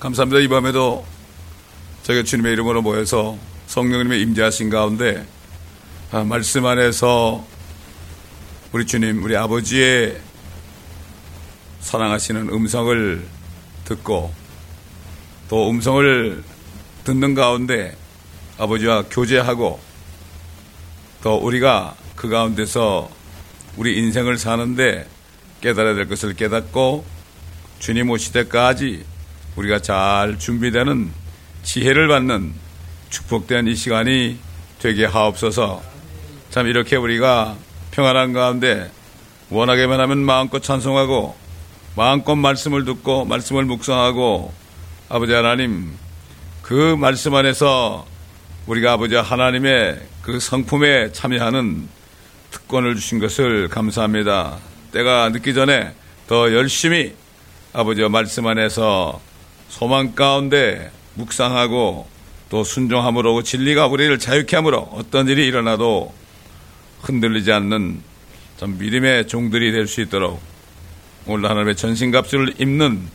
감사합니다. 이 밤에도 저희가 주님의 이름으로 모여서 성령님의 임재하신 가운데 아, 말씀 안에서 우리 주님, 우리 아버지의 사랑하시는 음성을 듣고 또 음성을 듣는 가운데 아버지와 교제하고 또 우리가 그 가운데서 우리 인생을 사는데 깨달아야 될 것을 깨닫고 주님 오실 때까지 우리가 잘 준비되는 지혜를 받는 축복된 이 시간이 되게 하옵소서. 참 이렇게 우리가 평안한 가운데 원하게만 하면 마음껏 찬송하고 마음껏 말씀을 듣고 말씀을 묵상하고 아버지 하나님 그 말씀 안에서 우리가 아버지 하나님의 그 성품에 참여하는 특권을 주신 것을 감사합니다. 때가 늦기 전에 더 열심히 아버지와 말씀 안에서 소망 가운데 묵상하고 또 순종함으로 진리가 우리를 자유케 함으로 어떤 일이 일어나도 흔들리지 않는 좀 믿음의 종들이 될 수 있도록 오늘 하나님의 전신갑주를 입는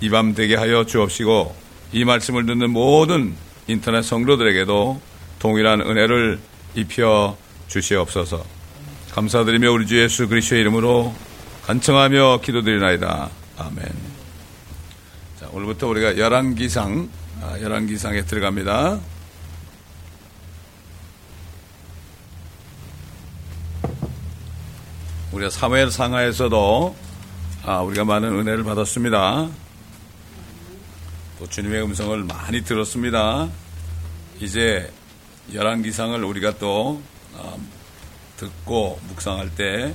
이 밤 되게 하여 주옵시고 이 말씀을 듣는 모든 인터넷 성도들에게도 동일한 은혜를 입혀 주시옵소서. 감사드리며 우리 주 예수 그리스도의 이름으로 간청하며 기도드리나이다. 아멘. 자, 오늘부터 우리가 열왕기상, 아, 열왕기상에 들어갑니다. 우리가 사무엘 상하에서도 아, 우리가 많은 은혜를 받았습니다. 또 주님의 음성을 많이 들었습니다. 이제 열왕기상을 우리가 또 아, 듣고 묵상할 때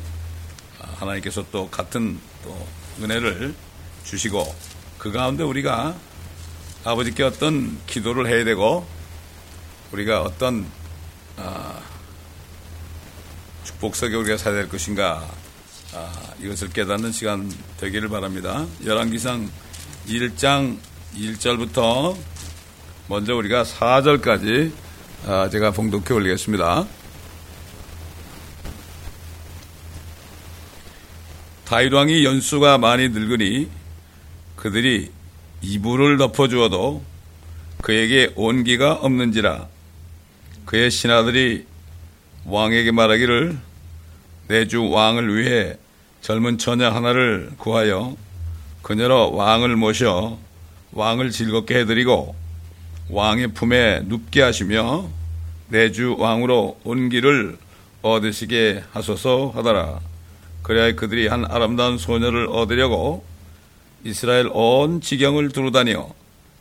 아, 하나님께서 또 같은 또 은혜를 주시고 그 가운데 우리가 아버지께 어떤 기도를 해야 되고 우리가 어떤 아, 축복 속에 우리가 살아야 될 것인가 아, 이것을 깨닫는 시간 되기를 바랍니다. 열왕기상 1장 1절부터 먼저 우리가 4절까지 아, 제가 봉독해 올리겠습니다. 다윗 왕이 연수가 많이 늙으니 그들이 이불을 덮어주어도 그에게 온기가 없는지라 그의 신하들이 왕에게 말하기를 내 주 왕을 위해 젊은 처녀 하나를 구하여 그녀로 왕을 모셔 왕을 즐겁게 해드리고 왕의 품에 눕게 하시며 내 주 왕으로 온기를 얻으시게 하소서 하더라. 그래야 그들이 한 아름다운 소녀를 얻으려고 이스라엘 온 지경을 두루다녀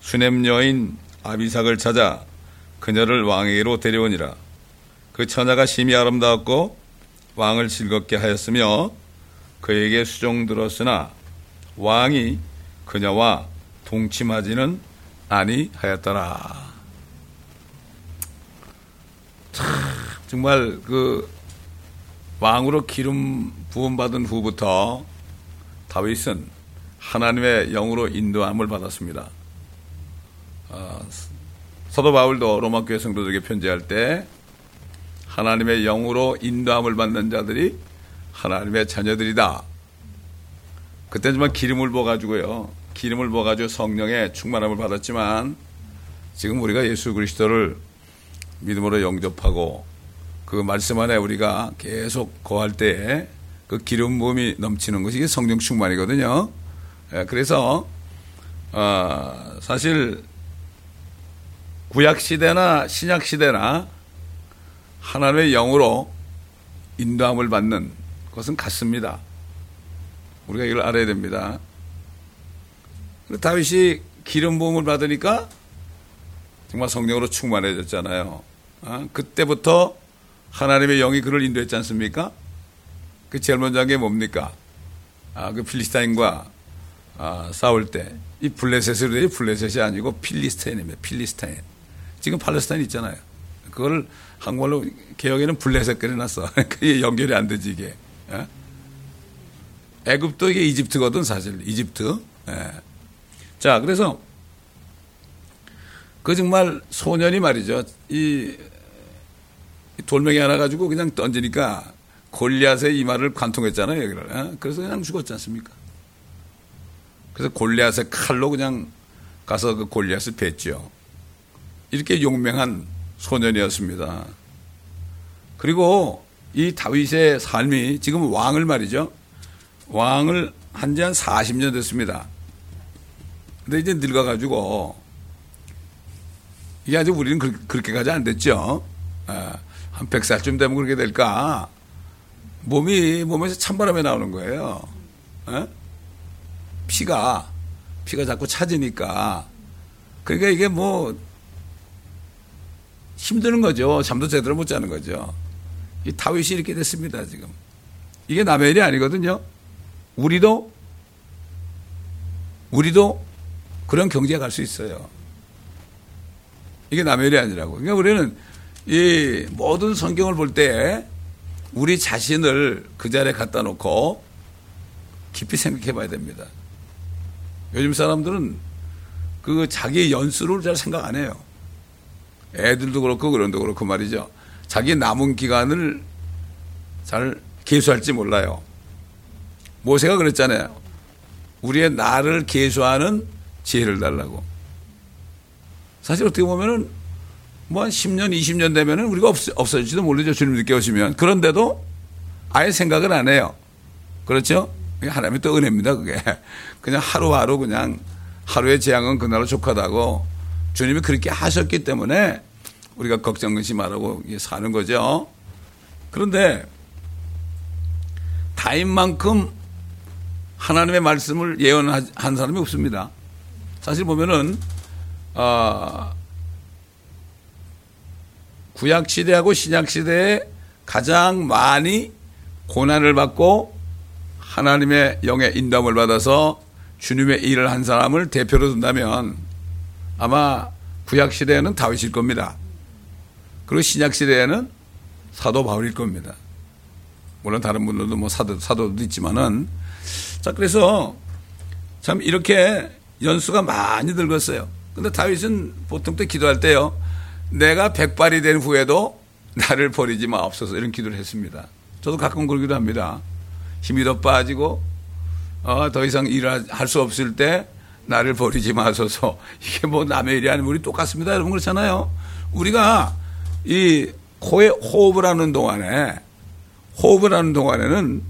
수넴 여인 아비삭을 찾아 그녀를 왕에게로 데려오니라. 그 처녀가 심히 아름다웠고 왕을 즐겁게 하였으며 그에게 수종 들었으나 왕이 그녀와 동침하지는 아니하였더라. 참 정말 그 왕으로 기름 부음 받은 후부터 다윗은 하나님의 영으로 인도함을 받았습니다. 어, 사도 바울도 로마 교회 성도들에게 편지할 때 하나님의 영으로 인도함을 받는 자들이 하나님의 자녀들이다. 그때 정말 기름을 부어가지고요. 기름을 부어가지고 성령의 충만함을 받았지만 지금 우리가 예수 그리스도를 믿음으로 영접하고 그 말씀 안에 우리가 계속 거할 때에 그 기름 부음이 넘치는 것이 성령 충만이거든요. 예, 그래서 어, 사실 구약 시대나 신약 시대나 하나님의 영으로 인도함을 받는 것은 같습니다. 우리가 이걸 알아야 됩니다. 다윗이 기름 부음을 받으니까 정말 성령으로 충만해졌잖아요. 어? 그때부터 하나님의 영이 그를 인도했지 않습니까? 그 제일 먼저 한 게 뭡니까? 아, 그 필리스타인과 아, 싸울 때 이 블레셋으로 돼 블레셋이 아니고 필리스타인입니다. 필리스타인. 지금 팔레스타인 있잖아요. 그걸 한국말로 개혁에는 블레셋 그려놨어. 그게 연결이 안 되지 이게. 예? 애굽도 이게 이집트거든 사실 이집트. 예. 자 그래서 그 정말 소년이 말이죠. 이 돌멩이 하나 가지고 그냥 던지니까 골리앗의 이마를 관통했잖아요. 여기를. 예? 그래서 그냥 죽었지 않습니까? 그래서 골리앗의 칼로 그냥 가서 그 골리앗을 뵀죠. 이렇게 용맹한 소년이었습니다. 그리고 이 다윗의 삶이 지금 왕을 말이죠. 왕을 한 지한 40년 됐습니다. 근데 이제 늙어가지고 이게 아직 우리는 그 렇게까지 안 됐죠. 아, 한 100살쯤 되면 그렇게 될까? 몸이, 몸에서 찬바람이 나오는 거예요. 에? 피가, 피가 자꾸 차지니까. 그러니까 이게 뭐, 힘드는 거죠. 잠도 제대로 못 자는 거죠. 이 다윗이 이렇게 됐습니다, 지금. 이게 남의 일이 아니거든요. 우리도, 우리도 그런 경지에 갈 수 있어요. 이게 남의 일이 아니라고. 그러니까 우리는 이 모든 성경을 볼 때 우리 자신을 그 자리에 갖다 놓고 깊이 생각해 봐야 됩니다. 요즘 사람들은 그 자기 연수를 잘 생각 안 해요. 애들도 그렇고 그런도 그렇고 말이죠. 자기 남은 기간을 잘 계수할지 몰라요. 모세가 그랬잖아요. 우리의 나를 계수하는 지혜를 달라고. 사실 어떻게 보면은 뭐 한 10년, 20년 되면은 우리가 없, 없어질지도 모르죠. 주님 늦게 오시면. 그런데도 아예 생각을 안 해요. 그렇죠? 하나님의 또 은혜입니다. 그게. 그냥 하루하루 그냥 하루의 재앙은 그날로 족하다고 주님이 그렇게 하셨기 때문에 우리가 걱정 근심 안 하고 사는 거죠. 그런데 다인만큼 하나님의 말씀을 예언한 사람이 없습니다. 사실 보면은 어, 구약 시대하고 신약 시대에 가장 많이 고난을 받고 하나님의 영의 인담을 받아서 주님의 일을 한 사람을 대표로 둔다면 아마 구약 시대에는 다윗일 겁니다. 그리고 신약 시대에는 사도 바울일 겁니다. 물론 다른 분들도 뭐 사도, 사도도 있지만은 자, 그래서 참 이렇게 연수가 많이 늙었어요. 근데 다윗은 보통 때 기도할 때요. 내가 백발이 된 후에도 나를 버리지 마옵소서 이런 기도를 했습니다. 저도 가끔 그러기도 합니다. 힘이 더 빠지고 어, 더 이상 일을 할수 없을 때 나를 버리지 마소서. 이게 뭐 남의 일이 아니면 우리 똑같습니다. 여러분 그렇잖아요. 우리가 이 코에 호흡을 하는 동안에 호흡을 하는 동안에는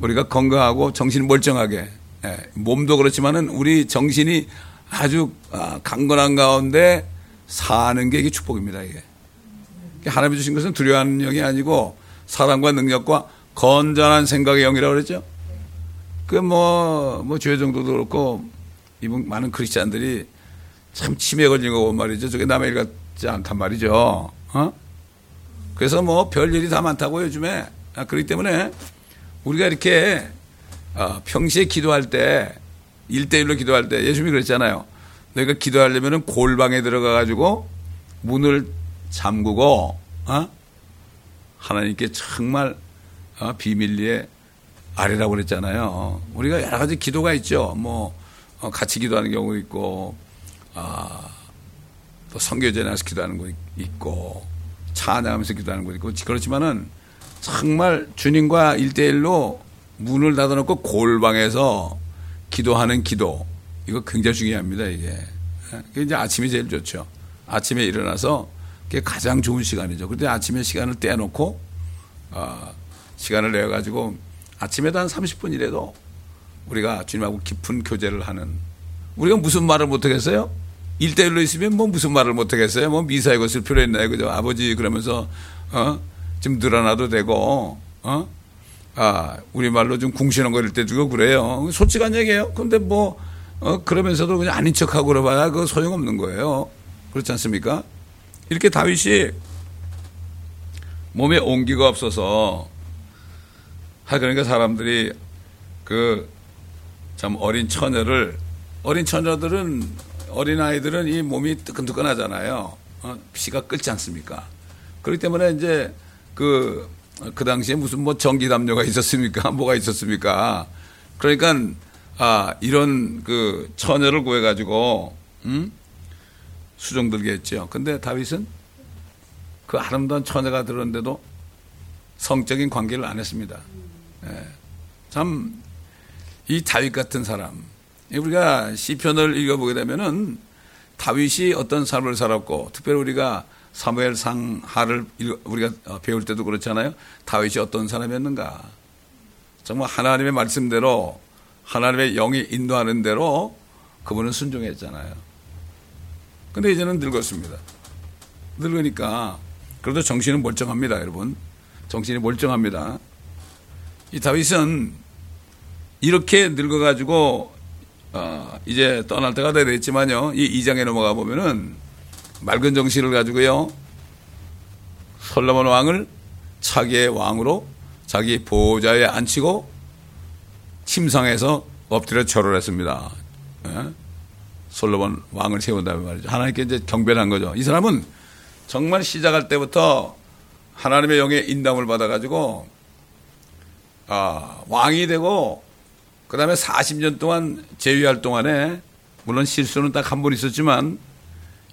우리가 건강하고 정신 멀쩡하게 예, 몸도 그렇지만은 우리 정신이 아주 아, 강건한 가운데 사는 게 이게 축복입니다. 이게 하나님이 주신 것은 두려워하는 영이 아니고 사랑과 능력과 건전한 생각의 영이라고 그랬죠. 그 뭐뭐죄 정도도 그렇고 이분 많은 크리스찬들이 참 치매 걸린 거 말이죠. 저게 남의 일 같지 않단 말이죠. 어? 그래서 뭐 별일이 다 많다고 요즘에 아, 그렇기 때문에 우리가 이렇게 어, 평시에 기도할 때 1대1로 기도할 때 예수님이 그랬잖아요. 너희가 기도하려면 골방에 들어가 가지고 문을 잠그고 어? 하나님께 정말 어, 비밀리에 아래라고 그랬잖아요. 우리가 여러 가지 기도가 있죠. 뭐 어, 같이 기도하는 경우 있고 아, 또 성교제 나서 기도하는 거 있고 찬양하면서 기도하는 거 있고 그렇지만은 정말 주님과 일대일로 문을 닫아놓고 골방에서 기도하는 기도 이거 굉장히 중요합니다 이게 그게 이제 아침이 제일 좋죠 아침에 일어나서 그게 가장 좋은 시간이죠 그런데 아침에 시간을 떼놓고 어, 시간을 내어 가지고 아침에도 한 30분이라도 우리가 주님하고 깊은 교제를 하는 우리가 무슨 말을 못 하겠어요? 일대일로 있으면 뭐 무슨 말을 못 하겠어요? 뭐 미사에 것을 필요 있나요? 그죠? 아버지 그러면서 어? 좀 늘어나도 되고 어? 아, 우리말로 좀 궁시렁거릴 때도 그래요. 솔직한 얘기예요. 근데 뭐, 어, 그러면서도 그냥 아닌 척하고 그러봐야 그 소용없는 거예요. 그렇지 않습니까? 이렇게 다윗이 몸에 온기가 없어서 하 그러니까 사람들이 그 참 어린 처녀를 어린 처녀들은 어린 아이들은 이 몸이 뜨끈뜨끈하잖아요. 어, 피가 끓지 않습니까? 그렇기 때문에 이제 그, 그 당시에 무슨 뭐 전기 담요가 있었습니까? 뭐가 있었습니까? 그러니까, 아, 이런 그 처녀를 구해가지고, 음? 수종 들게 했죠. 근데 다윗은 그 아름다운 처녀가 들었는데도 성적인 관계를 안 했습니다. 예. 참, 이 다윗 같은 사람, 우리가 시편을 읽어보게 되면은 다윗이 어떤 삶을 살았고 특별히 우리가 사무엘상 하를 우리가 어, 배울 때도 그렇잖아요. 다윗이 어떤 사람이었는가. 정말 하나님의 말씀대로 하나님의 영이 인도하는 대로 그분은 순종했잖아요. 근데 이제는 늙었습니다. 늙으니까 그래도 정신은 멀쩡합니다, 여러분. 정신이 멀쩡합니다. 이 다윗은 이렇게 늙어가지고 어, 이제 떠날 때가 다 됐지만요. 이 2장에 넘어가 보면은 맑은 정신을 가지고요. 솔로몬 왕을 차기의 왕으로 자기 보호자에 앉히고 침상에서 엎드려 절을 했습니다. 예? 솔로몬 왕을 세운다면 말이죠. 하나님께 이제 경배한 거죠. 이 사람은 정말 시작할 때부터 하나님의 영의 인담을 받아가지고 아, 왕이 되고 그 다음에 40년 동안 재위할 동안에 물론 실수는 딱 한 번 있었지만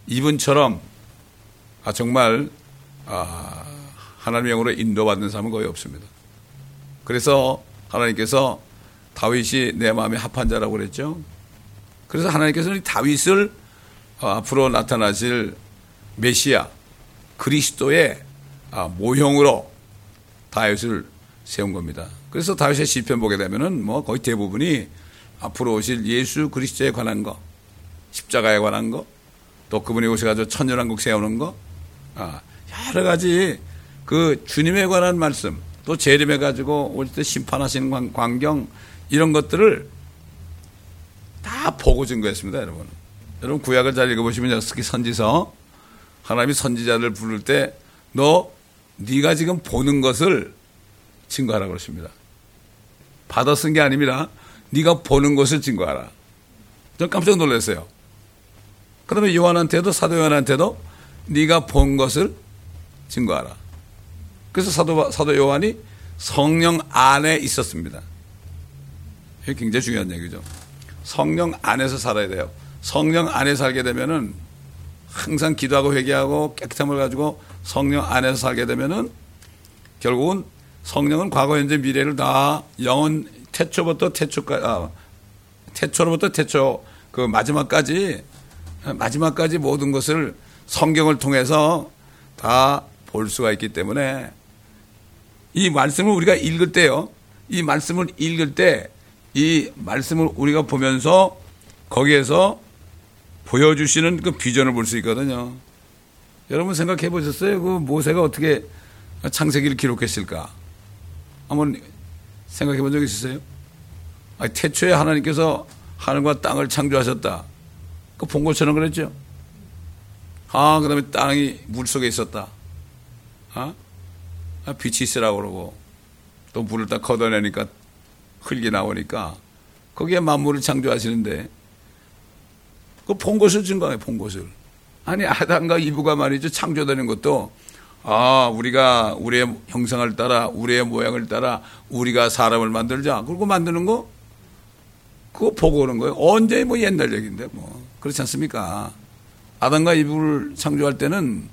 이분처럼 아, 정말 아, 하나님의 영으로 인도받는 사람은 거의 없습니다. 그래서 하나님께서 다윗이 내 마음에 합한 자라고 그랬죠. 그래서 하나님께서는 다윗을 어, 앞으로 나타나실 메시아 그리스도의 아, 모형으로 다윗을 세운 겁니다. 그래서 다윗의 시편 보게 되면은 뭐 거의 대부분이 앞으로 오실 예수 그리스도에 관한 거, 십자가에 관한 거, 또 그분이 오셔가지고 천년왕국 세우는 거, 아, 여러 가지 그 주님에 관한 말씀, 또 재림해 가지고 올 때 심판하시는 광경 이런 것들을 다 보고 증거했습니다, 여러분. 여러분 구약을 잘 읽어보시면 특히 선지서 하나님이 선지자를 부를 때 너 네가 지금 보는 것을 증거하라 그러십니다. 받아 쓴 게 아닙니다. 네가 보는 것을 증거하라. 전 깜짝 놀랐어요. 그러면 요한한테도 사도 요한한테도 네가 본 것을 증거하라. 그래서 사도 사도 요한이 성령 안에 있었습니다. 이게 굉장히 중요한 얘기죠. 성령 안에서 살아야 돼요. 성령 안에 살게 되면은 항상 기도하고 회개하고 깨끗함을 가지고 성령 안에서 살게 되면은 결국은 성령은 과거, 현재, 미래를 다 영원 태초부터 태초까지, 아, 태초로부터 태초 그 마지막까지 마지막까지 모든 것을 성경을 통해서 다 볼 수가 있기 때문에 이 말씀을 우리가 읽을 때요. 이 말씀을 읽을 때 이 말씀을 우리가 보면서 거기에서 보여주시는 그 비전을 볼 수 있거든요. 여러분 생각해 보셨어요? 그 모세가 어떻게 창세기를 기록했을까? 한번 생각해 본 적 있으세요? 아니, 태초에 하나님께서 하늘과 땅을 창조하셨다. 그 본 것처럼 그랬죠? 아, 그 다음에 땅이 물 속에 있었다. 아? 아? 빛이 있으라고 그러고, 또 물을 딱 걷어내니까 흙이 나오니까, 거기에 만물을 창조하시는데, 그 본 것을 증거해, 본 것을. 아니, 아담과 이브가 말이죠. 창조되는 것도 아, 우리가 우리의 형상을 따라 우리의 모양을 따라 우리가 사람을 만들자. 그리고 만드는 거 그거 보고 오는 거예요. 언제 뭐 옛날 얘기인데 뭐 그렇지 않습니까? 아담과 이브를 창조할 때는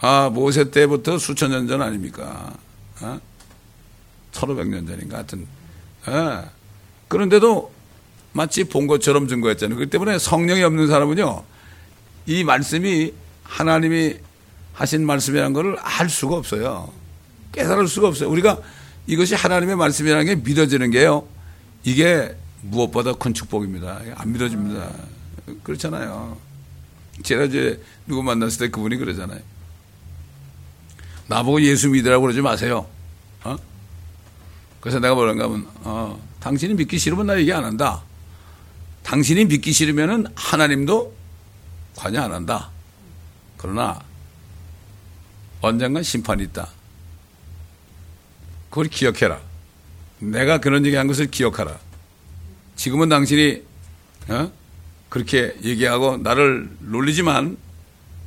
아 모세 때부터 수천 년 전 아닙니까? 어? 1500년 전인가 하여튼 예. 그런데도 마치 본 것처럼 증거했잖아요. 그렇기 때문에 성령이 없는 사람은요 이 말씀이 하나님이 하신 말씀이라는 것을 알 수가 없어요. 깨달을 수가 없어요. 우리가 이것이 하나님의 말씀이라는 게 믿어지는 게요. 이게 무엇보다 큰 축복입니다. 안 믿어집니다. 그렇잖아요. 제가 이제 누구 만났을 때 그분이 그러잖아요. 나보고 예수 믿으라고 그러지 마세요. 어? 그래서 내가 뭐라는가 하면, 어, 당신이 믿기 싫으면 나 얘기 안 한다. 당신이 믿기 싫으면은 하나님도 관여 안 한다. 그러나 언젠간 심판이 있다. 그걸 기억해라. 내가 그런 얘기 한 것을 기억하라. 지금은 당신이 어? 그렇게 얘기하고 나를 놀리지만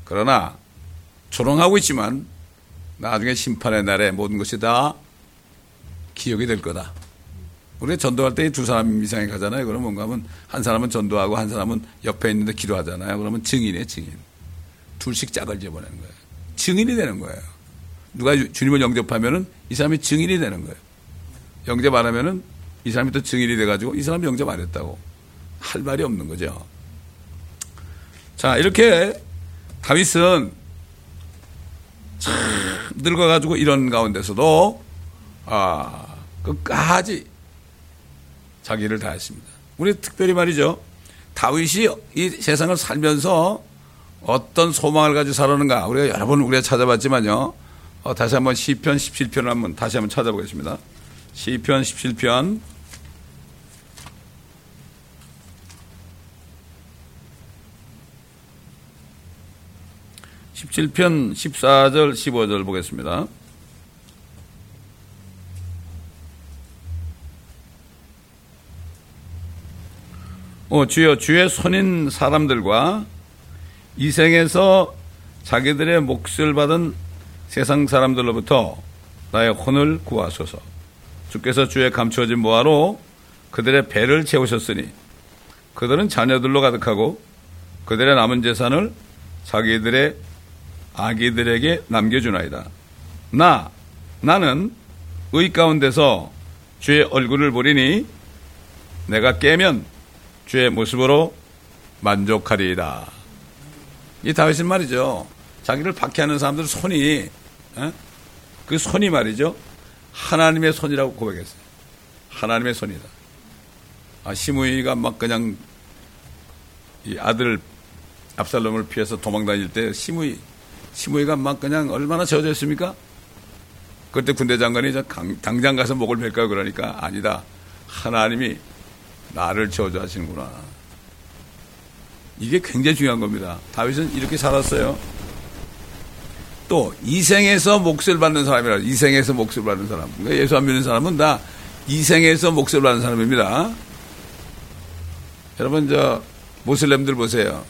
그러나 조롱하고 있지만 나중에 심판의 날에 모든 것이 다 기억이 될 거다. 우리가 전도할 때 두 사람 이상이 가잖아요. 그러면 뭔가 하면 한 사람은 전도하고 한 사람은 옆에 있는데 기도하잖아요. 그러면 증인이에요, 증인. 둘씩 짝을 지어보내는 거예요. 증인이 되는 거예요. 누가 주님을 영접하면은 이 사람이 증인이 되는 거예요. 영접 안 하면은 이 사람이 또 증인이 돼가지고 이 사람이 영접 안 했다고. 할 말이 없는 거죠. 자, 이렇게 다윗은 참 늙어가지고 이런 가운데서도 아, 끝까지 자기를 다했습니다. 우리 특별히 말이죠. 다윗이 이 세상을 살면서 어떤 소망을 가지고 살았는가 우리가 여러 번 우리가 찾아봤지만요. 어, 다시 한번 시편 17편을 한번 다시 한번 찾아보겠습니다. 시편 17편 17편 14절 15절 보겠습니다. 어, 주여 주의 손인 사람들과 이 생에서 자기들의 몫을 받은 세상 사람들로부터 나의 혼을 구하소서. 주께서 주의 감추어진 모아로 그들의 배를 채우셨으니 그들은 자녀들로 가득하고 그들의 남은 재산을 자기들의 아기들에게 남겨주나이다. 나, 나는 의 가운데서 주의 얼굴을 보리니 내가 깨면 주의 모습으로 만족하리이다. 이 다윗은 말이죠. 자기를 박해하는 사람들 손이 에? 어? 그 손이 말이죠. 하나님의 손이라고 고백했어요. 하나님의 손이다. 아, 시므이가 막 그냥 이 아들 압살롬을 피해서 도망 다닐 때 시므이 시므이가 막 그냥 얼마나 젖어 있습니까? 그때 군대 장관이 당장 가서 목을 뵐까요? 그러니까 아니다. 하나님이 나를 저주하시는구나. 이게 굉장히 중요한 겁니다. 다윗은 이렇게 살았어요. 또 이생에서 몫을 받는 사람이라 이생에서 몫을 받는 사람. 그러니까 예수 안 믿는 사람은 다 이생에서 몫을 받는 사람입니다. 여러분 저 모슬렘들 보세요.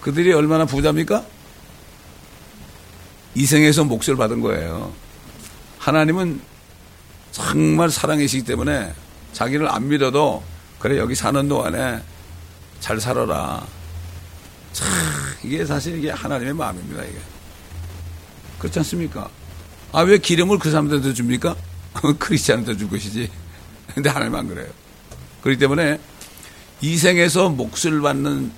그들이 얼마나 부자입니까? 이생에서 몫을 받은 거예요. 하나님은 정말 사랑이시기 때문에 자기를 안 믿어도 그래 여기 사는 동안에 잘 살아라. 참 이게 사실 이게 하나님의 마음입니다 이게. 그렇지 않습니까? 아 왜 기름을 그 사람들한테 줍니까? 크리스찬한테 줄 것이지. 근데 하나님 안 그래요. 그렇기 때문에 이 생에서 몫을 받는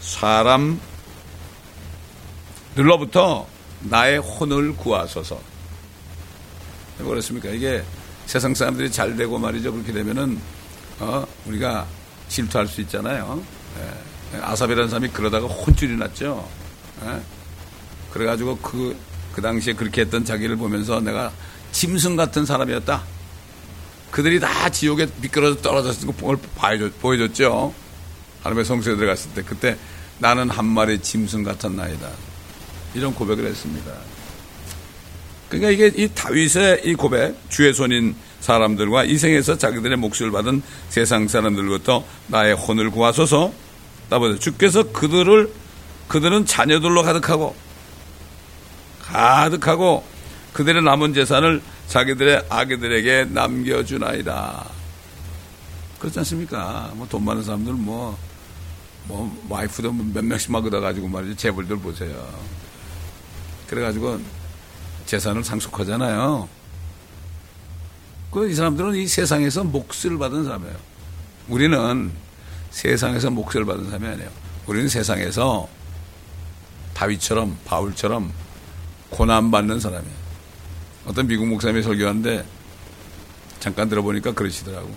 사람들로부터 나의 혼을 구하소서. 그렇습니까? 이게 세상 사람들이 잘 되고 말이죠. 그렇게 되면은, 어, 우리가 질투할 수 있잖아요. 예. 아삽이라는 사람이 그러다가 혼쭐이 났죠. 예. 그래가지고 그, 그 당시에 그렇게 했던 자기를 보면서 내가 짐승 같은 사람이었다. 그들이 다 지옥에 미끄러져 떨어졌을 걸 보여줬 죠. 하나님의 성소에 들어갔을 때. 그때 나는 한 마리 짐승 같은 나이다. 이런 고백을 했습니다. 그러니까 이게 이 다윗의 이 고백, 주의 손인 사람들과 이 생에서 자기들의 몫을 받은 세상 사람들부터 나의 혼을 구하소서. 나보다 주께서 그들을 그들은 자녀들로 가득하고 가득하고 그들의 남은 재산을 자기들의 아기들에게 남겨주나이다. 그렇지 않습니까? 뭐 돈 많은 사람들 뭐, 뭐, 와이프도 몇 명씩만 얻어가지고 말이죠. 재벌들 보세요. 그래가지고 재산을 상속하잖아요. 그 이 사람들은 이 세상에서 몫을 받은 사람이에요. 우리는 세상에서 몫을 받은 사람이 아니에요. 우리는 세상에서 다윗처럼 바울처럼 고난 받는 사람이에요. 어떤 미국 목사님이 설교하는데 잠깐 들어보니까 그러시더라고.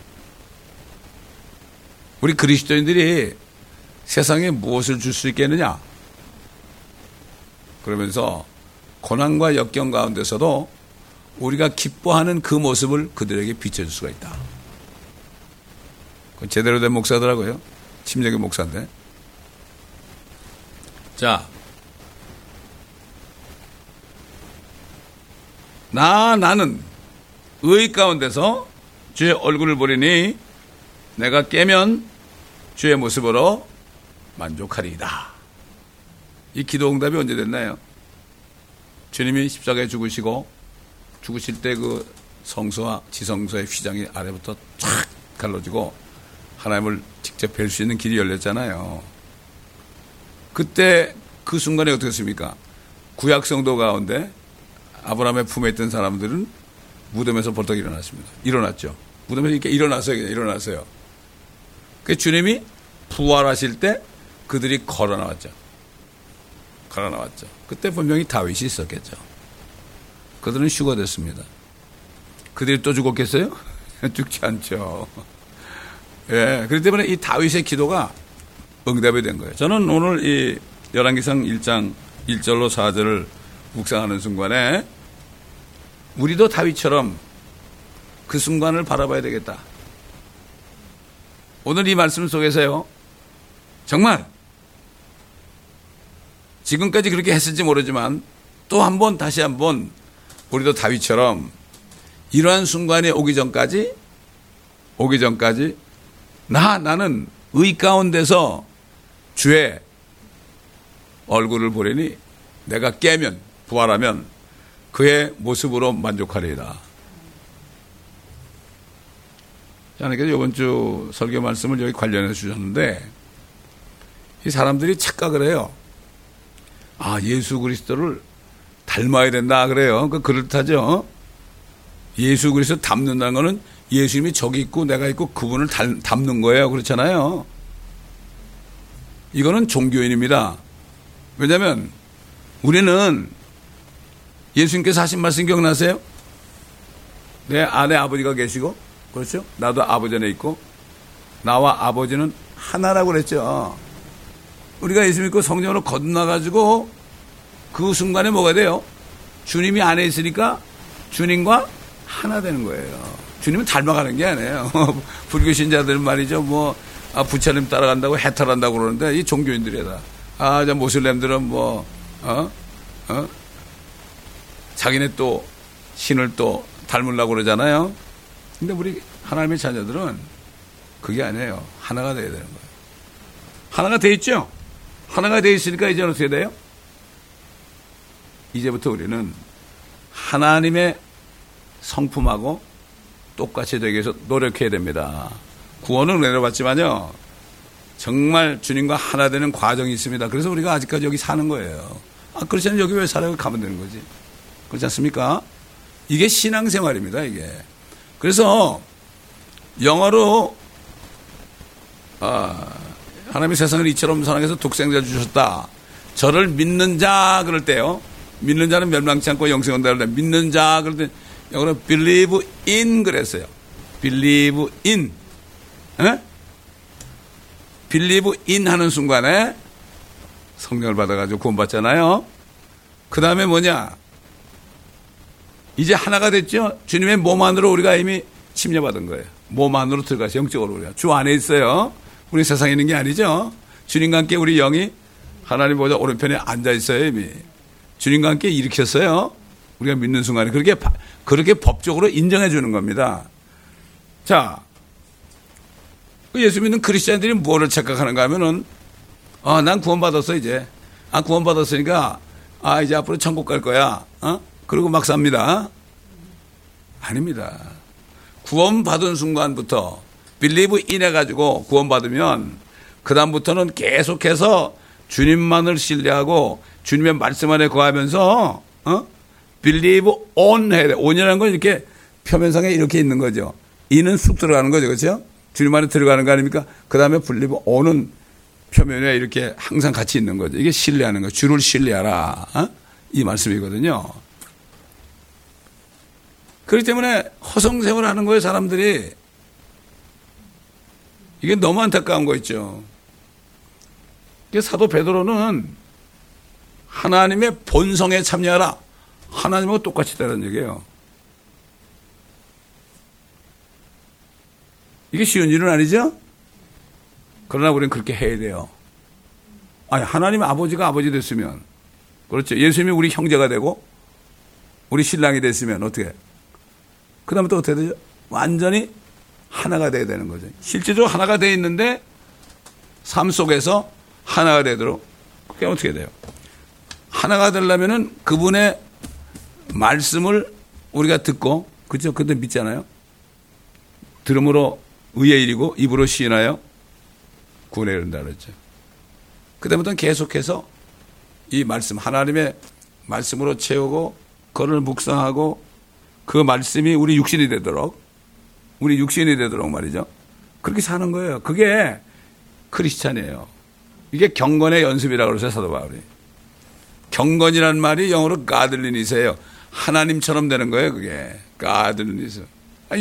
우리 그리스도인들이 세상에 무엇을 줄 수 있겠느냐? 그러면서 고난과 역경 가운데서도 우리가 기뻐하는 그 모습을 그들에게 비춰줄 수가 있다. 제대로 된 목사더라고요. 침례교 목사인데. 자, 나 나는 의 가운데서 주의 얼굴을 보리니 내가 깨면 주의 모습으로 만족하리이다. 이 기도 응답이 언제 됐나요? 주님이 십자가에 죽으시고 죽으실 때 그 성소와 지성소의 휘장이 아래부터 쫙 갈라지고 하나님을 직접 뵐 수 있는 길이 열렸잖아요. 그때 그 순간에 어떻게 했습니까? 구약 성도 가운데 아브라함의 품에 있던 사람들은 무덤에서 벌떡 일어났습니다. 일어났죠. 무덤에서 이렇게 일어났어요. 일어났어요. 그 주님이 부활하실 때 그들이 걸어 나왔죠. 걸어 나왔죠. 그때 분명히 다윗이 있었겠죠. 그들은 휴거됐습니다. 그들이 또 죽었겠어요? 죽지 않죠. 예, 그렇기 때문에 이 다윗의 기도가 응답이 된 거예요. 저는 오늘 이 열왕기상 1장 1절로 4절을 묵상하는 순간에 우리도 다윗처럼 그 순간을 바라봐야 되겠다. 오늘 이 말씀 속에서요. 정말 지금까지 그렇게 했을지 모르지만 또 한 번 다시 한번 우리도 다윗처럼 이러한 순간이 오기 전까지 오기 전까지 나 나는 의 가운데서 주의 얼굴을 보려니 내가 깨면 부활하면 그의 모습으로 만족하리이다. 하나님께서 이번 주 설교 말씀을 여기 관련해 주셨는데 이 사람들이 착각을 해요. 아 예수 그리스도를 닮아야 된다 그래요. 그 그렇다죠. 예수 그리스도 닮는다는 거는 예수님이 저기 있고 내가 있고 그분을 닮는 거예요. 그렇잖아요. 이거는 종교인입니다. 왜냐하면 우리는 예수님께서 하신 말씀 기억나세요? 내 안에 아버지가 계시고 그렇죠? 나도 아버지 안에 있고 나와 아버지는 하나라고 그랬죠. 우리가 예수 믿고 성령으로 건너가지고 그 순간에 뭐가 돼요? 주님이 안에 있으니까 주님과 하나 되는 거예요. 주님은 닮아가는 게 아니에요. 불교 신자들 말이죠. 뭐, 아, 부처님 따라간다고 해탈한다고 그러는데 이 종교인들이다. 아, 저 모슬렘들은 뭐, 어? 어? 자기네 또 신을 또 닮으려고 그러잖아요. 근데 우리 하나님의 자녀들은 그게 아니에요. 하나가 돼야 되는 거예요. 하나가 돼 있죠? 하나가 돼 있으니까 이제 어떻게 돼요? 이제부터 우리는 하나님의 성품하고 똑같이 되기 위해서 노력해야 됩니다. 구원은 내려봤지만요. 정말 주님과 하나 되는 과정이 있습니다. 그래서 우리가 아직까지 여기 사는 거예요. 아, 그렇지 않으면 여기 왜 살아요? 가면 되는 거지. 그렇지 않습니까? 이게 신앙생활입니다, 이게. 그래서 영어로 아, 하나님이 세상을 이처럼 사랑해서 독생자 주셨다. 저를 믿는 자 그럴 때요. 믿는 자는 멸망치 않고 영생 온다 그럴 때 믿는 자때 영어로 believe in 그랬어요. believe in. 에? believe in 하는 순간에 성령을 받아가지고 구원받잖아요. 그 다음에 뭐냐? 이제 하나가 됐죠? 주님의 몸 안으로 우리가 이미 침례받은 거예요. 몸 안으로 들어가서 영적으로 우리가. 주 안에 있어요. 우리 세상에 있는 게 아니죠. 주님과 함께 우리 영이 하나님 보자 오른편에 앉아 있어요, 이미. 주님과 함께 일으켰어요. 우리가 믿는 순간에. 그렇게, 그렇게 법적으로 인정해 주는 겁니다. 자, 그 예수 믿는 크리스천들이 뭐를 착각하는가 하면은, 아, 난 구원받았어, 이제. 아, 구원받았으니까, 아, 이제 앞으로 천국 갈 거야. 어? 그리고 막 삽니다. 아닙니다. 구원받은 순간부터 빌리브 인해 가지고 구원받으면 그다음부터는 계속해서 주님만을 신뢰하고 주님의 말씀 안에 거하면서 어? 빌리브 온 해야 돼. 온이라는 건 이렇게 표면상에 이렇게 있는 거죠. 이는 쑥 들어가는 거죠. 그렇죠? 주님 안에 들어가는 거 아닙니까? 그 다음에 빌리브 온은 표면에 이렇게 항상 같이 있는 거죠. 이게 신뢰하는 거. 주를 신뢰하라. 어? 이 말씀이거든요. 그렇기 때문에 허송세월 하는 거예요, 사람들이. 이게 너무 안타까운 거 있죠. 사도 베드로는 하나님의 본성에 참여하라. 하나님하고 똑같이 되는 얘기예요. 이게 쉬운 일은 아니죠? 그러나 우리는 그렇게 해야 돼요. 아니, 하나님 아버지가 아버지 됐으면, 그렇죠. 예수님이 우리 형제가 되고, 우리 신랑이 됐으면 어떻게? 그 다음에 또 어떻게 되죠? 완전히 하나가 돼야 되는 거죠. 실제적으로 하나가 돼 있는데 삶 속에서 하나가 되도록 그게 어떻게 돼요? 하나가 되려면은 그분의 말씀을 우리가 듣고 그죠? 근데 믿잖아요. 들음으로 의의 일이고 입으로 시인하여 구원에 이른다 그랬죠. 그다음부터는 계속해서 이 말씀 하나님의 말씀으로 채우고 그를 묵상하고 그 말씀이 우리 육신이 되도록 우리 육신이 되도록 말이죠. 그렇게 사는 거예요. 그게 크리스찬이에요. 이게 경건의 연습이라고 그러세요, 사도 바울이. 경건이란 말이 영어로 가들리니세요. 하나님처럼 되는 거예요, 그게. 가들리니스.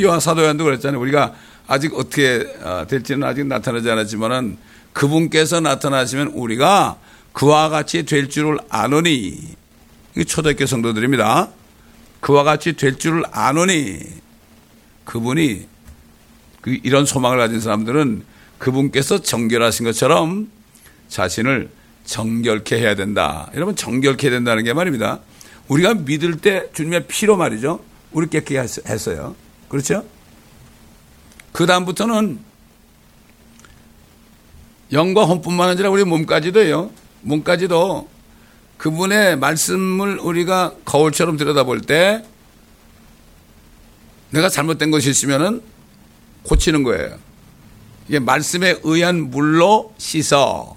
요한 사도연도 그랬잖아요. 우리가 아직 어떻게 어, 될지는 아직 나타나지 않았지만은 그분께서 나타나시면 우리가 그와 같이 될 줄을 아노니. 이게 초대교 성도들입니다. 그와 같이 될 줄을 아노니. 그분이 그 이런 소망을 가진 사람들은 그분께서 정결하신 것처럼 자신을 정결케 해야 된다. 여러분 정결케 된다는 게 말입니다. 우리가 믿을 때 주님의 피로 말이죠. 우리 깨끗게 했어요. 그렇죠? 그 다음부터는 영과 혼뿐만 아니라 우리 몸까지도요. 몸까지도 그분의 말씀을 우리가 거울처럼 들여다볼 때 내가 잘못된 것이 있으면은 고치는 거예요. 이게 말씀에 의한 물로 씻어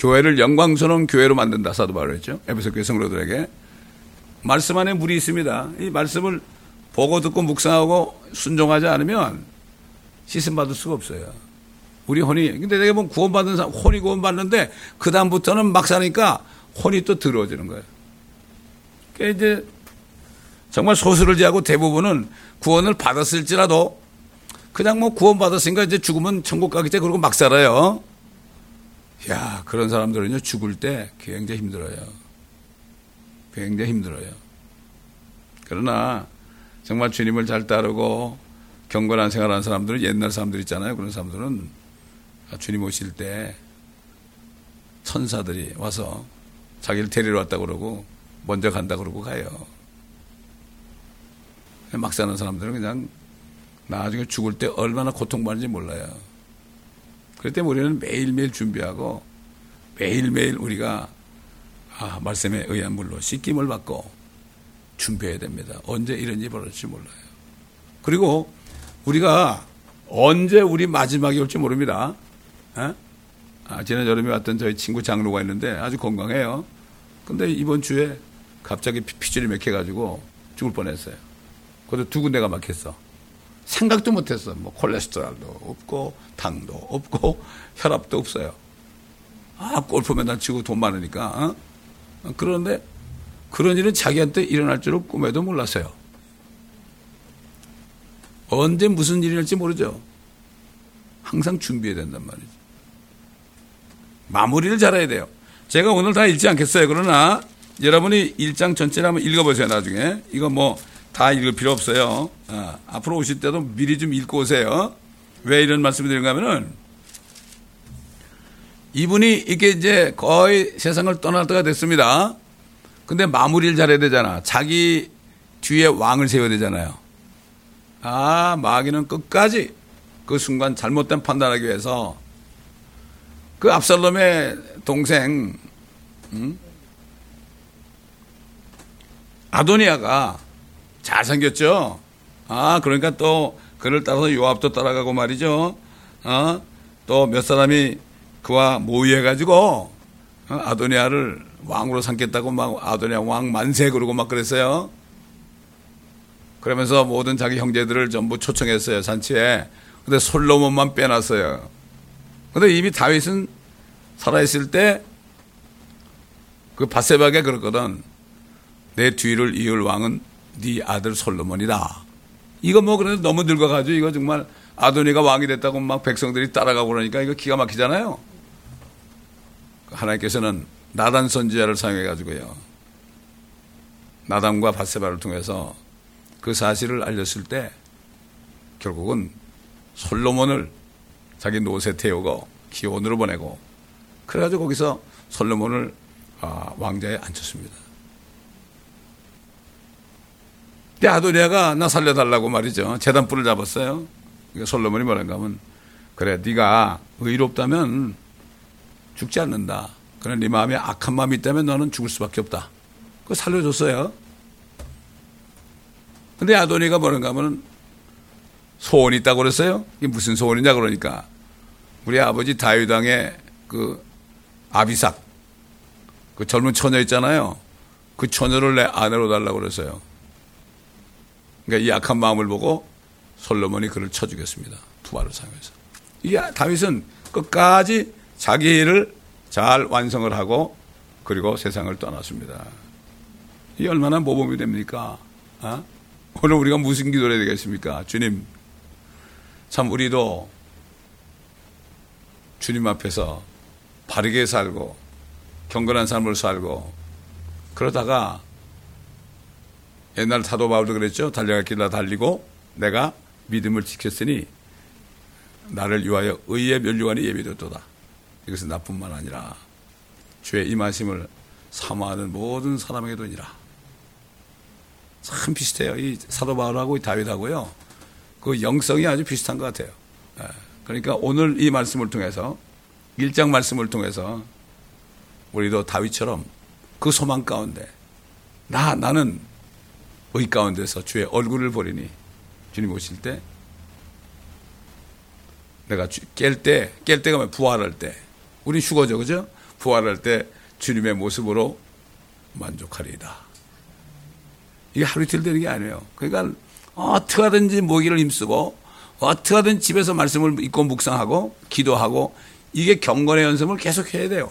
교회를 영광스러운 교회로 만든다 사도 바울 했죠. 에베소 교회 성도들에게 말씀 안에 물이 있습니다. 이 말씀을 보고 듣고 묵상하고 순종하지 않으면 씻음 받을 수가 없어요. 우리 혼이 근데 내가 보면 구원받은 사람 혼이 구원받는데 그 다음부터는 막 사니까 혼이 또 더러워지는 거예요. 그러니까 이제 정말 소수를 제하고 대부분은 구원을 받았을지라도 그냥 뭐 구원받았으니까 이제 죽으면 천국 가겠지 그러고 막 살아요. 야, 그런 사람들은요, 죽을 때 굉장히 힘들어요. 굉장히 힘들어요. 그러나 정말 주님을 잘 따르고 경건한 생활하는 사람들은 옛날 사람들 있잖아요. 그런 사람들은 주님 오실 때 천사들이 와서 자기를 데리러 왔다 그러고 먼저 간다 그러고 가요. 막 사는 사람들은 그냥 나중에 죽을 때 얼마나 고통받는지 몰라요. 그렇기 때문에 우리는 매일매일 준비하고 매일매일 우리가 아, 말씀에 의한 물로 씻김을 받고 준비해야 됩니다. 언제 이런 일이 벌어질지 몰라요. 그리고 우리가 언제 우리 마지막이 올지 모릅니다. 에? 아, 지난 여름에 왔던 저희 친구 장로가 있는데 아주 건강해요. 근데 이번 주에 갑자기 피줄이 맥혀가지고 죽을 뻔했어요. 그래도 두 군데가 막혔어. 생각도 못했어. 뭐 콜레스테롤도 없고 당도 없고 혈압도 없어요. 아 골프 맨날 치고 돈 많으니까. 어? 그런데 그런 일은 자기한테 일어날 줄은 꿈에도 몰랐어요. 언제 무슨 일이 날지 모르죠. 항상 준비해야 된단 말이죠. 마무리를 잘해야 돼요. 제가 오늘 다 읽지 않겠어요. 그러나 여러분이 일장 전체를 한번 읽어보세요. 나중에 이거 뭐 다 읽을 필요 없어요. 아, 앞으로 오실 때도 미리 좀 읽고 오세요. 왜 이런 말씀을 드린가 하면은 이분이 이게 이제 거의 세상을 떠날 때가 됐습니다. 근데 마무리를 잘해야 되잖아. 자기 뒤에 왕을 세워야 되잖아요. 아, 마귀는 끝까지 그 순간 잘못된 판단하기 위해서 그 압살롬의 동생, 음? 아도니아가 잘생겼죠? 아, 그러니까 또 그를 따라서 요압도 따라가고 말이죠. 어? 또 몇 사람이 그와 모의해가지고 어? 아도니아를 왕으로 삼겠다고 막 아도니아 왕 만세 그러고 막 그랬어요. 그러면서 모든 자기 형제들을 전부 초청했어요, 잔치에. 근데 솔로몬만 빼놨어요. 근데 이미 다윗은 살아있을 때 그 바세바게 그랬거든. 내 뒤를 이을 왕은 네 아들 솔로몬이다. 이거 뭐 그래도 너무 늙어가지고 이거 정말 아도니가 왕이 됐다고 막 백성들이 따라가고 그러니까 이거 기가 막히잖아요. 하나님께서는 나단 선지자를 사용해가지고요. 나단과 바세바를 통해서 그 사실을 알렸을 때 결국은 솔로몬을 자기 노새 태우고 기온으로 보내고 그래가지고 거기서 솔로몬을 아, 왕자에 앉혔습니다. 근데 아도니아가 나 살려달라고 말이죠. 재단 불을 잡았어요. 그러니까 솔로몬이 뭐라는가 하면 그래 네가 의롭다면 죽지 않는다. 그래 네 마음에 악한 마음이 있다면 너는 죽을 수밖에 없다. 그거 살려줬어요. 근데 아도니가 뭐라는가 하면 소원이 있다고 그랬어요. 이게 무슨 소원이냐 그러니까 우리 아버지 다윗왕의 그 아비삭 그 젊은 처녀 있잖아요. 그 처녀를 내 아내로 달라고 그랬어요. 그러니까 이 약한 마음을 보고 솔로몬이 그를 쳐 죽였습니다. 부활을 사용해서. 이게 다윗은 끝까지 자기 일을 잘 완성을 하고 그리고 세상을 떠났습니다. 이 얼마나 모범이 됩니까? 어? 오늘 우리가 무슨 기도를 해야 되겠습니까? 주님, 참 우리도 주님 앞에서 바르게 살고 경건한 삶을 살고 그러다가 옛날 사도 바울도 그랬죠. 달려갈 길라 달리고 내가 믿음을 지켰으니 나를 위하여 의의 면류관이 예비되었도다. 이것은 나뿐만 아니라 주의 임하심을 사모하는 모든 사람에게도 니라. 참 비슷해요. 이 사도 바울하고 이 다윗하고요. 그 영성이 아주 비슷한 것 같아요. 예. 그러니까 오늘 이 말씀을 통해서 일장 말씀을 통해서 우리도 다윗처럼 그 소망 가운데 나 나는 의 가운데서 주의 얼굴을 보리니 주님 오실 때 내가 깰 때, 깰 때가 뭐 부활할 때. 우리 휴거죠, 그죠? 부활할 때 주님의 모습으로 만족하리이다. 이게 하루 이틀 되는 게 아니에요. 그러니까 어떻게 하든지 모기를 힘쓰고 어떻게 하든 집에서 말씀을 읽고 묵상하고 기도하고 이게 경건의 연습을 계속 해야 돼요.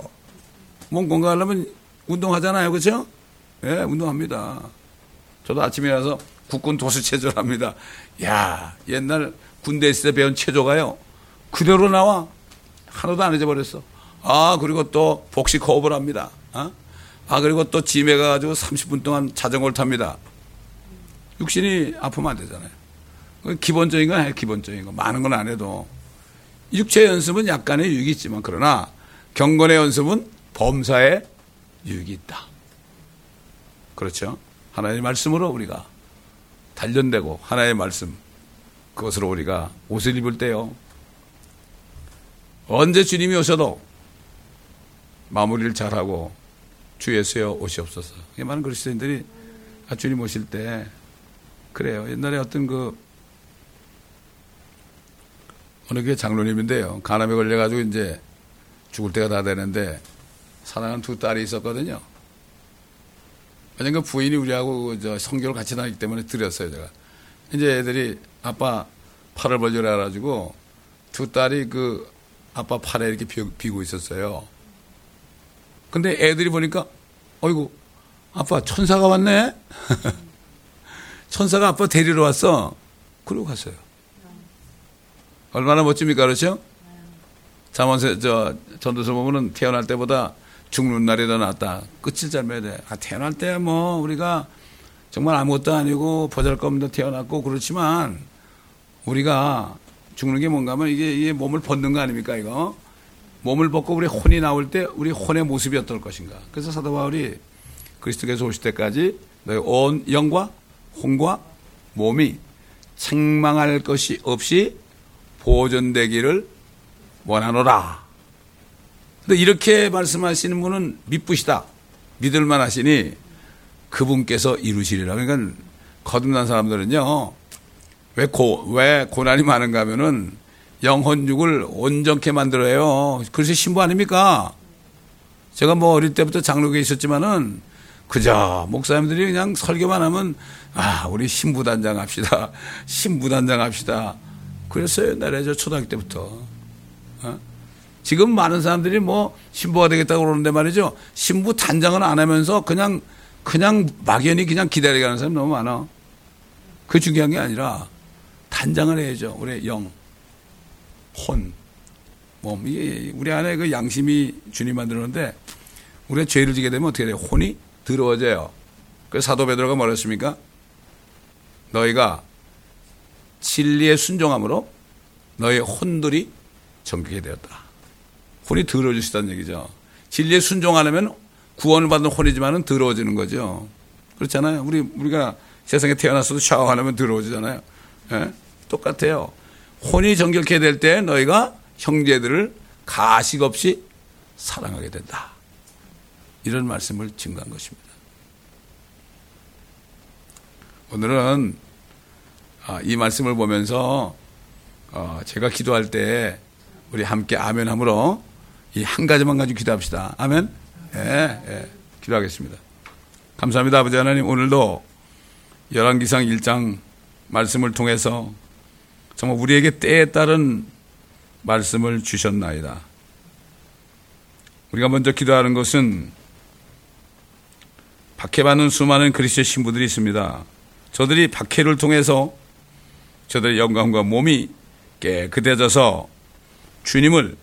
몸 건강하려면 운동하잖아요. 그렇죠? 예, 네, 운동합니다. 저도 아침에 일어나서 국군 도수 체조를 합니다. 야, 옛날 군대 있을 때 배운 체조가요. 그대로 나와. 하나도 안 잊어버렸어. 아, 그리고 또 복식 호흡을 합니다. 어? 아, 그리고 또 짐에 가가지고 30분 동안 자전거를 탑니다. 육신이 아프면 안 되잖아요. 기본적인 건 해, 기본적인 거. 많은 건 안 해도. 육체 연습은 약간의 유익이 있지만, 그러나 경건의 연습은 범사에 유익이 있다. 그렇죠? 하나님의 말씀으로 우리가 단련되고, 하나의 말씀, 그것으로 우리가 옷을 입을 때요. 언제 주님이 오셔도 마무리를 잘하고 주 예수여 오시옵소서. 많은 그리스도인들이 아, 주님 오실 때 그래요. 옛날에 어떤 그 어느 게 장로님인데요. 간암에 걸려가지고 이제 죽을 때가 다 되는데 사랑하는 두 딸이 있었거든요. 왜냐면 그 부인이 우리하고 저 성교를 같이 다니기 때문에 드렸어요, 제가. 이제 애들이 아빠 팔을 벌려라 가지고 두 딸이 그 아빠 팔에 이렇게 비 고 있었어요. 근데 애들이 보니까, 어이구, 아빠 천사가 왔네? 천사가 아빠 데리러 왔어. 그러고 갔어요. 얼마나 멋집니까, 그렇죠? 잠원세, 저, 전도서 보면은 태어날 때보다 죽는 날이 더 낫다. 끝을 잘매야 돼. 아, 태어날 때 뭐, 우리가 정말 아무것도 아니고 보잘 것 없는 태어났고 그렇지만 우리가 죽는 게 뭔가 하면 이게, 이게 몸을 벗는 거 아닙니까, 이거? 몸을 벗고 우리 혼이 나올 때 우리 혼의 모습이 어떨 것인가. 그래서 사도 바울이 그리스도께서 오실 때까지 너희 온 영과 혼과 몸이 책망할 것이 없이 보존되기를 원하노라. 근데 이렇게 말씀하시는 분은 믿부시다. 믿을만 하시니 그분께서 이루시리라. 그러니까 거듭난 사람들은요, 왜 고, 왜 고난이 많은가 하면은 영혼육을 온전케 만들어요. 그래서 신부 아닙니까? 제가 뭐 어릴 때부터 장로교에 있었지만은 그저 목사님들이 그냥 설교만 하면 아, 우리 신부단장 합시다. 신부단장 합시다. 그랬어요. 옛날에 저 초등학교 때부터. 어? 지금 많은 사람들이 뭐 신부가 되겠다고 그러는데 말이죠. 신부 단장은 안 하면서 그냥 그냥 막연히 그냥 기다려가는 사람 너무 많아. 그 중요한 게 아니라 단장을 해야죠. 우리 영, 혼, 몸. 이게 우리 안에 그 양심이 주님 만들었는데 우리가 죄를 지게 되면 어떻게 돼요? 혼이 더러워져요. 그래서 사도 베드로가 뭐랬습니까? 너희가 진리에 순종함으로 너희 혼들이 정결게 되었다. 혼이 있다는 얘기죠. 진리에 순종하려면 구원을 받는 혼이지만은 더러워지는 거죠. 그렇잖아요. 우리, 우리가 세상에 태어났어도 샤워하려면 더러워지잖아요. 예? 똑같아요. 혼이 정결케 될 때 너희가 형제들을 가식 없이 사랑하게 된다. 이런 말씀을 증거한 것입니다. 오늘은 아, 이 말씀을 보면서 어, 제가 기도할 때 우리 함께 아멘 함으로 이 한 가지만 가지고 기도합시다. 아멘. 예, 예. 기도하겠습니다. 감사합니다. 아버지 하나님 오늘도 열왕기상 1장 말씀을 통해서 정말 우리에게 때에 따른 말씀을 주셨나이다. 우리가 먼저 기도하는 것은 박해받는 수많은 그리스도 신부들이 있습니다. 저들이 박해를 통해서 저들의 영광과 몸이 깨끗해져서 주님을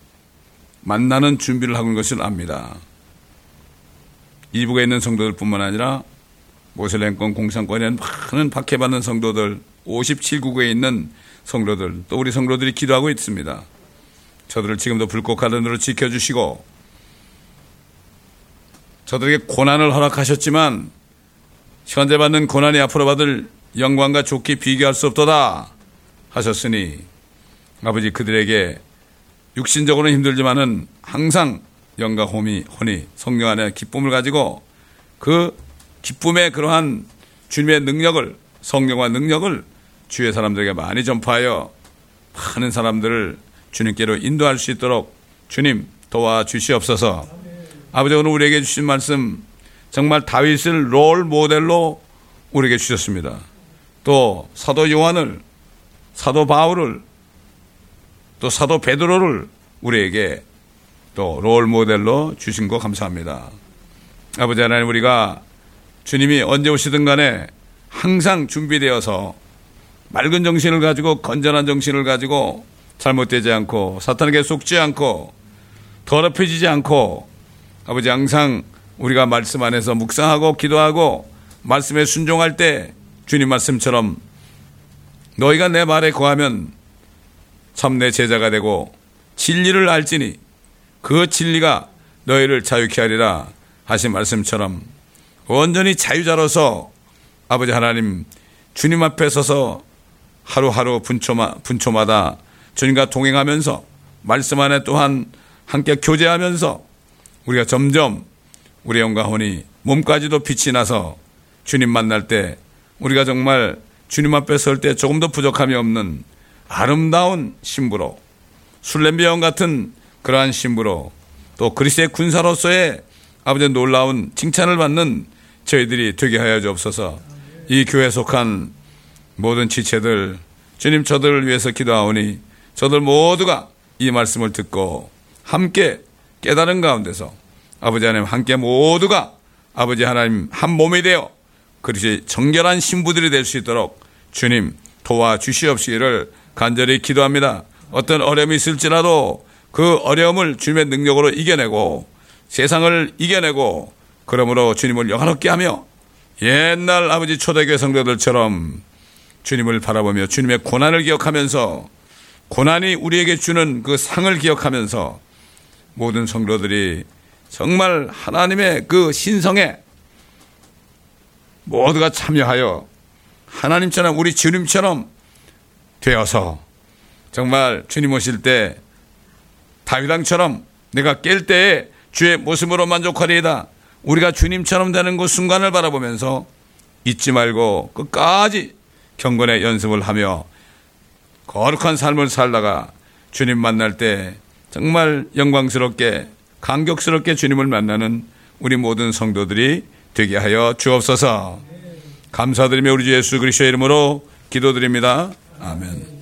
만나는 준비를 하고 있는 것을 압니다. 이북에 있는 성도들뿐만 아니라 모슬렘권 공산권에 많은 박해받는 성도들 57국에 있는 성도들 또 우리 성도들이 기도하고 있습니다. 저들을 지금도 불꽃 가든으로 지켜주시고 저들에게 고난을 허락하셨지만 현재 받는 고난이 앞으로 받을 영광과 좋게 비교할 수 없도다 하셨으니 아버지 그들에게 육신적으로는 힘들지만은 항상 영과 홈이 혼이 성령 안에 기쁨을 가지고 그 기쁨의 그러한 주님의 능력을 성령과 능력을 주의 사람들에게 많이 전파하여 많은 사람들을 주님께로 인도할 수 있도록 주님 도와 주시옵소서. 아버지 오늘 우리에게 주신 말씀 정말 다윗을 롤 모델로 우리에게 주셨습니다. 또 사도 요한을 사도 바울을 또 사도 베드로를 우리에게 또 롤 모델로 주신 거 감사합니다. 아버지 하나님 우리가 주님이 언제 오시든 간에 항상 준비되어서 맑은 정신을 가지고 건전한 정신을 가지고 잘못되지 않고 사탄에게 속지 않고 더럽혀지지 않고 아버지 항상 우리가 말씀 안에서 묵상하고 기도하고 말씀에 순종할 때 주님 말씀처럼 너희가 내 말에 거하면 참 내 제자가 되고 진리를 알지니 그 진리가 너희를 자유케 하리라 하신 말씀처럼 온전히 자유자로서 아버지 하나님 주님 앞에 서서 하루하루 분초마, 분초마다 주님과 동행하면서 말씀 안에 또한 함께 교제하면서 우리가 점점 우리의 영광혼이 몸까지도 빛이 나서 주님 만날 때 우리가 정말 주님 앞에 설 때 조금 더 부족함이 없는 아름다운 신부로 술렘비 형 같은 그러한 신부로 또 그리스의 군사로서의 아버지 놀라운 칭찬을 받는 저희들이 되게 하여 주옵소서. 이 교회에 속한 모든 지체들 주님 저들을 위해서 기도하오니 저들 모두가 이 말씀을 듣고 함께 깨달은 가운데서 아버지 하나님 함께 모두가 아버지 하나님 한 몸이 되어 그릇이 정결한 신부들이 될 수 있도록 주님 도와주시옵시기를 간절히 기도합니다. 어떤 어려움이 있을지라도 그 어려움을 주님의 능력으로 이겨내고 세상을 이겨내고 그러므로 주님을 영화롭게 하며 옛날 아버지 초대교회 성도들처럼 주님을 바라보며 주님의 고난을 기억하면서 고난이 우리에게 주는 그 상을 기억하면서 모든 성도들이 정말 하나님의 그 신성에 모두가 참여하여 하나님처럼 우리 주님처럼 되어서 정말 주님 오실 때 다윗왕처럼 내가 깰 때에 주의 모습으로 만족하리이다. 우리가 주님처럼 되는 그 순간을 바라보면서 잊지 말고 끝까지 경건의 연습을 하며 거룩한 삶을 살다가 주님 만날 때 정말 영광스럽게 감격스럽게 주님을 만나는 우리 모든 성도들이 되게 하여 주옵소서. 감사드리며 우리 주 예수 그리스도의 이름으로 기도드립니다. 아멘.